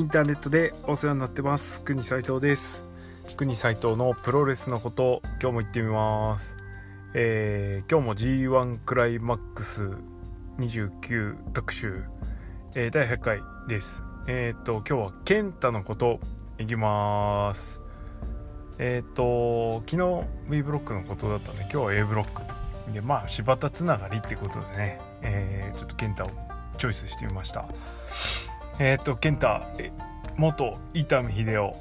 インターネットでお世話になってます。国斉藤です。国斉藤のプロレスのこと今日も行ってみます。えー、今日も G1 クライマックス29特集、えー、第100回です。えっ、ー、と今日は健太のこといきます。えっ、と昨日 B ブロックのことだったんで今日は A ブロックでまあ柴田つながりってことでね、えちょっと健太をチョイスしてみました。えっ、ー、と健太元伊丹秀夫、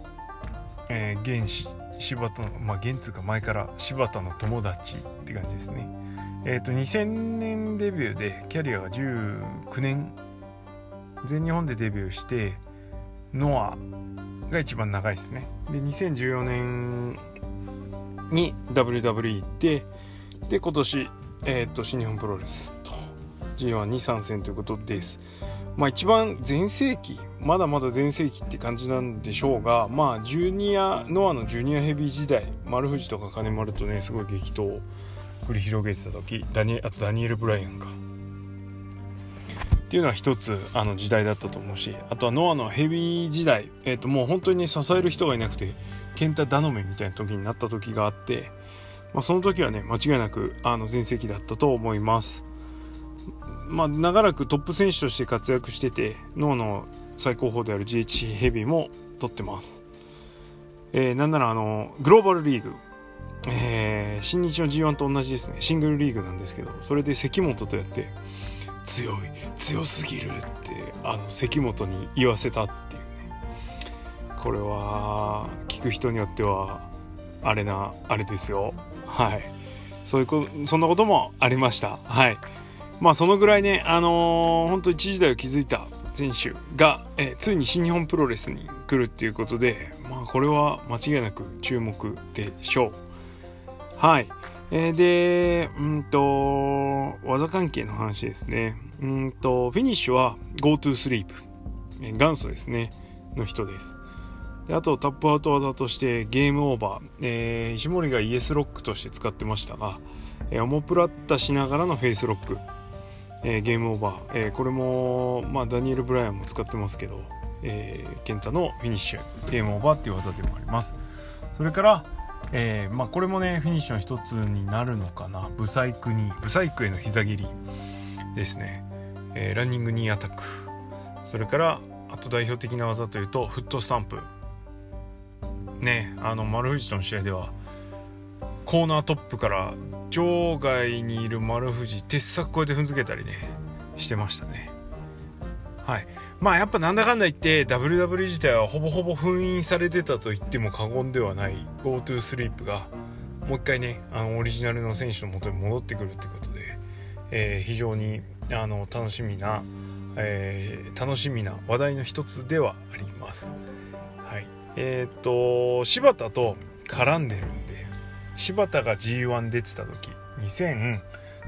えー、現柴田のまあ現つうか前から柴田の友達って感じですね。えっ、ー、と2000年デビューでキャリアが19年全日本でデビューしてノアが一番長いですね。で2014年に WWE 行ってで今年、えーと新日本プロレスと G1 に参戦ということです。まあ一番全盛期、まだまだ全盛期って感じなんでしょうが、まあジュニア、ノアのジュニアヘビー時代、丸藤とか金丸とね、すごい激闘を繰り広げてた時、ダニあとダニエル・ブライアンか。っていうのは一つあの時代だったと思うし、あとはノアのヘビー時代、えっ、ー、ともう本当に、支える人がいなくて、ケンタ頼めみたいな時になった時があって、まあ、その時はね、間違いなくあの全盛期だったと思います。まあ、長らくトップ選手として活躍してて脳の最高峰である GH ヘビーも取ってます、えー、なんならあのグローバルリーグ、えー、新日の G1 と同じですね。シングルリーグなんですけどそれで関本とやって強い強すぎるってあの関本に言わせたっていうね。これは聞く人によってはあれなあれですよ。はい。そういうこそんなこともありました。はい。まあそのぐらいね、あのー、本当一時代を築いた選手が、え、ついに新日本プロレスに来るっていうことで、まあこれは間違いなく注目でしょう。はい。えー、で、うんと、技関係の話ですね。うんと、フィニッシュは GoToSleep。元祖ですね。の人です。であと、タップアウト技としてゲームオーバー。えー、石森がイエスロックとして使ってましたが、えー、オモプラッタしながらのフェイスロック。えー、ゲームオーバー、えー、これも、まあ、ダニエル・ブライアンも使ってますけど、えー、ケンタのフィニッシュ。ゲームオーバーっていう技でもあります。それから、えーまあ、これもねフィニッシュの一つになるのかな。ブサイクニー、ブサイクへの膝蹴りですね、えー、ランニングニーアタック。それからあと代表的な技というとフットスタンプ。ねあの丸藤との試合ではコーナートップから場外にいる丸藤鉄柵こうやって踏んづけたりねしてましたね。はい。まあやっぱなんだかんだ言って WW 自体はほぼほぼ封印されてたと言っても過言ではない GoTo スリープがもう一回ねあのオリジナルの選手のもとに戻ってくるってことで、えー、非常にあの楽しみな、えー、楽しみな話題の一つではあります。はい。えっ、と柴田と絡んでる柴田が G1 出てた時2000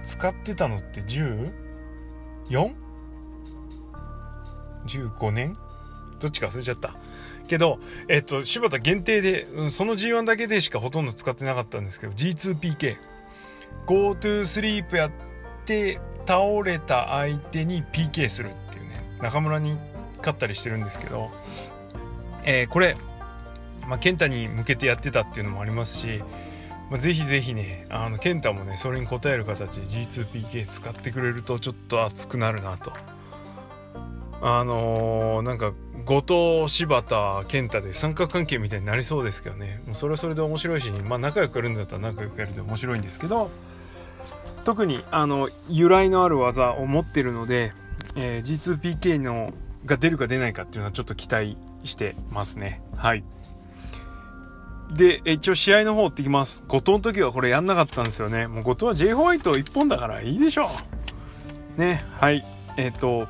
使ってたのって 14?15 年？どっちか忘れちゃった。けど、えっと、柴田限定で、うん、その G1 だけでしかほとんど使ってなかったんですけど G2PK GoTo スリープやって倒れた相手に PK するっていうね。中村に勝ったりしてるんですけど、えー、これ、まあ、健太に向けてやってたっていうのもありますしまあ、ぜひぜひねあの健太もねそれに応える形で G2PK 使ってくれるとちょっと熱くなるなと。あのー、なんか後藤柴田健太で三角関係みたいになりそうですけどね。もうそれはそれで面白いし、まあ、仲良くやるんだったら仲良くやるで面白いんですけど。特にあの由来のある技を持ってるので、えー、G2PK のが出るか出ないかっていうのはちょっと期待してますね。はい。で、一応試合の方ってきます。後藤の時はこれやんなかったんですよね。もう後藤は J ホワイト1本だからいいでしょう。ね、はい。えっ、ー、と、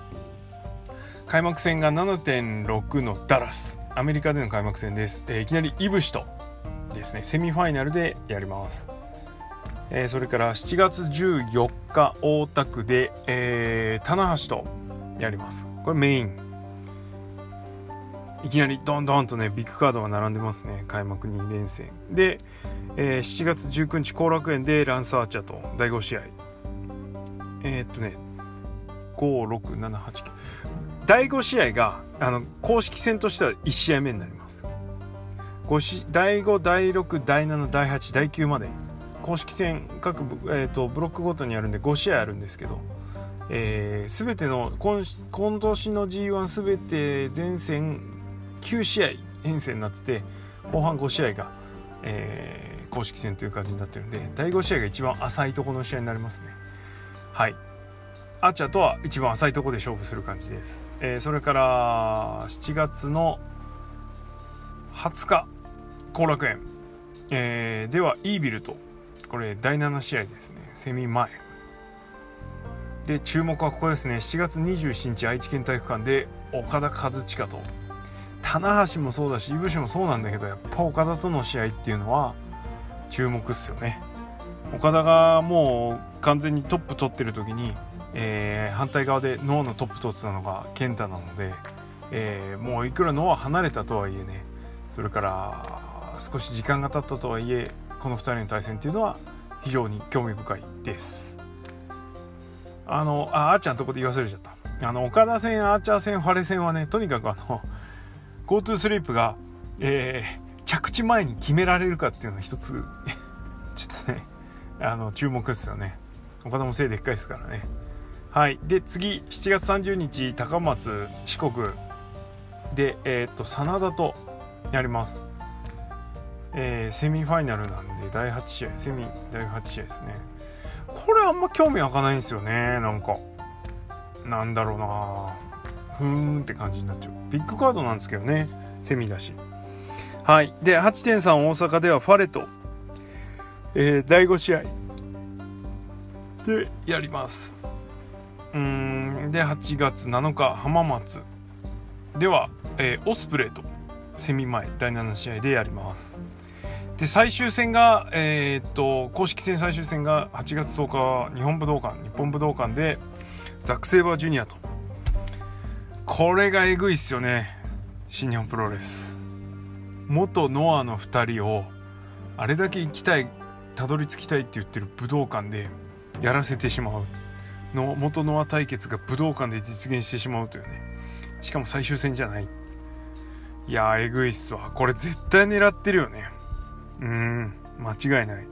開幕戦が7.6のダラス。アメリカでの開幕戦です。えー、いきなりイブシとですね、セミファイナルでやります。えー、それから7月14日大田区で、えー、棚橋とやります。これメインいきなりドンドンとね、ビッグカードが並んでますね。開幕2連戦。で、えー、7月19日、後楽園でランサーチャと第5試合。えー、っとね、5、6、7、8、9。第5試合があの公式戦としては1試合目になります第5第6第7第8第9まで公式戦各、えーと、ブロックごとにあるんで5試合あるんですけど、えー、全ての今今年の G1 全て全戦9試合編成になってて後半5試合が、えー、公式戦という感じになってるんで第5試合が一番浅いところの試合になりますね。はい。アーチャーとは一番浅いところで勝負する感じです、えー、それから7月の20日後楽園、えー、ではイービルとこれ第7試合ですね。セミ前。で注目はここですね。7月27日愛知県体育館で岡田和親と棚橋もそうだし井伏もそうなんだけどやっぱ岡田との試合っていうのは注目っすよね。岡田がもう完全にトップ取ってる時にえー、反対側で脳のトップ取ってたのが健太なので、えー、もういくら脳は離れたとはいえねそれから少し時間が経ったとはいえこの2人の対戦っていうのは非常に興味深いです。あのああーちゃんとこで言わせれちゃった。あの岡田戦アーチャー戦ファレ戦はねとにかくあの GoTo スリープが、えー、着地前に決められるかっていうのは一つ ちょっとねあの注目ですよね。岡田も背でっかいですからね。はい。で次7月30日高松四国。でえっ、と真田とやります。えー、セミファイナルなんで第8試合。セミ第8試合ですね。これあんま興味湧かないんですよねなんか。なんだろうなふーんって感じになっちゃう。ビッグカードなんですけどね。セミだし。はい。で8.3大阪ではファレと、えー、第5試合。でやります。うん。で8月7日浜松。では、えー、オスプレイとセミ前第7試合でやります。で最終戦が、えー、っと公式戦最終戦が8月10日日本武道館日本武道館でザック・セイバージュニアとこれがえぐいっすよね。新日本プロレス。元ノアの2人をあれだけ行きたいたどり着きたいって言ってる武道館でやらせてしまう。の元ノア対決が武道館で実現してしまうというね。しかも最終戦じゃない。いやーえぐいっすわ。これ絶対狙ってるよね。うん。間違いない。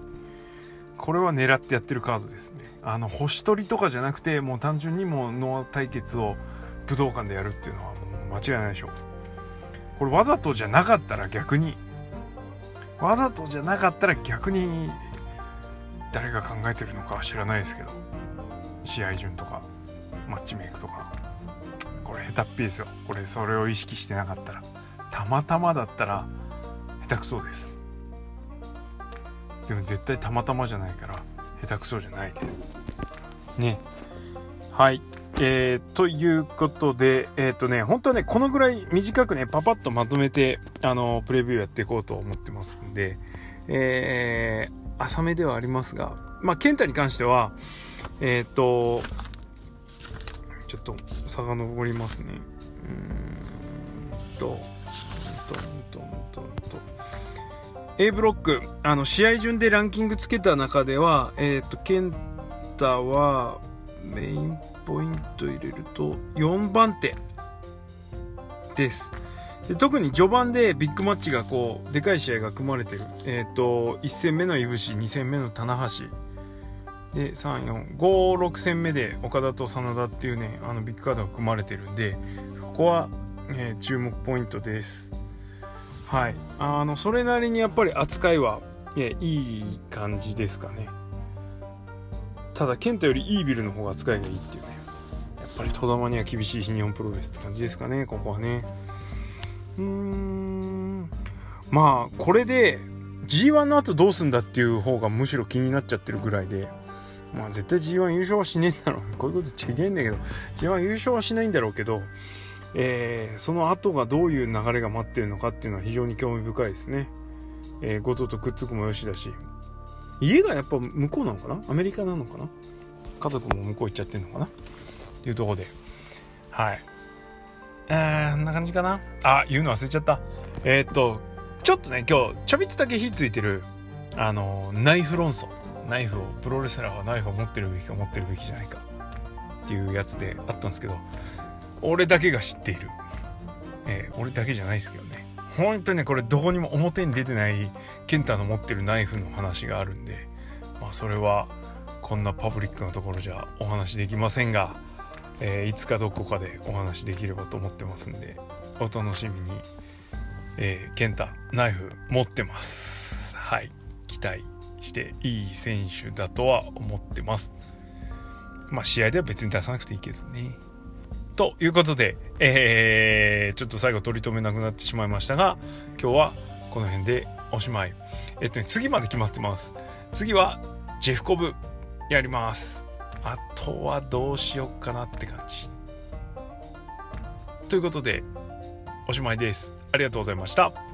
これは狙ってやってるカードですね。あの星取りとかじゃなくてもう単純にもうノア対決を武道館でやるっていうのはもう間違いないでしょ。これわざとじゃなかったら逆にわざとじゃなかったら逆に誰が考えてるのか知らないですけど試合順とかマッチメイクとかこれ下手っぴですよ。これそれを意識してなかったらたまたまだったら下手くそです。でも絶対たまたまじゃないから下手くそじゃないです。ね。はい。えー、ということで、えっ、ー、とね、本当はね、このぐらい短くね、パパッとまとめて、あの、プレビューやっていこうと思ってますんで、えー、浅めではありますが、まあ、健太に関しては、えっ、ー、と、ちょっと遡りますね。うんと、と、と、と、と。A ブロック、あの、試合順でランキングつけた中では、えっ、ー、と、健太は、メインポイント入れると、4番手です。で特に序盤でビッグマッチがこうでかい試合が組まれてる、えーと、1戦目のいぶし2戦目の棚橋。で3456戦目で岡田と真田っていうねあのビッグカードが組まれてるんでここは、えー、注目ポイントです。はい。あのそれなりにやっぱり扱いはいい感じですかね。ただ健太よりイービルの方が扱いがいいっていう。ぱり戸玉には厳しい新日本プロレスって感じですかねここはね。うーん。まあこれで G1 の後どうすんだっていう方がむしろ気になっちゃってるぐらいで。まあ絶対 G1 優勝はしねえんだろう。こういうことちげえんだけど、G1 優勝はしないんだろうけど、えー、その後がどういう流れが待ってるのかっていうのは非常に興味深いですね。えー、後藤とくっつくもよしだし、家がやっぱ向こうなのかな？アメリカなのかな？家族も向こう行っちゃってんのかな？ていうところで。はい。えー、こんな感じかな？あ、言うの忘れちゃった。えー、っと、ちょっとね、今日、ちょびっとだけ火ついてる、あの、ナイフ論争。ナイフをプロレスラーはナイフを持ってるべきか持ってるべきじゃないかっていうやつであったんですけど俺だけが知っている、えー、俺だけじゃないですけどね本当にねこれどこにも表に出てないケンタの持ってるナイフの話があるんでまあそれはこんなパブリックなところじゃお話できませんが、えー、いつかどこかでお話できればと思ってますんでお楽しみに、えー、ケンタナイフ持ってます。はい。期待していい選手だとは思ってます。まあ試合では別に出さなくていいけどね。ということで、えー、ちょっと最後取り留めなくなってしまいましたが今日はこの辺でおしまい。えっとね次まで決まってます。次はジェフコブやります。あとはどうしよっかなって感じ。ということでおしまいです。ありがとうございました。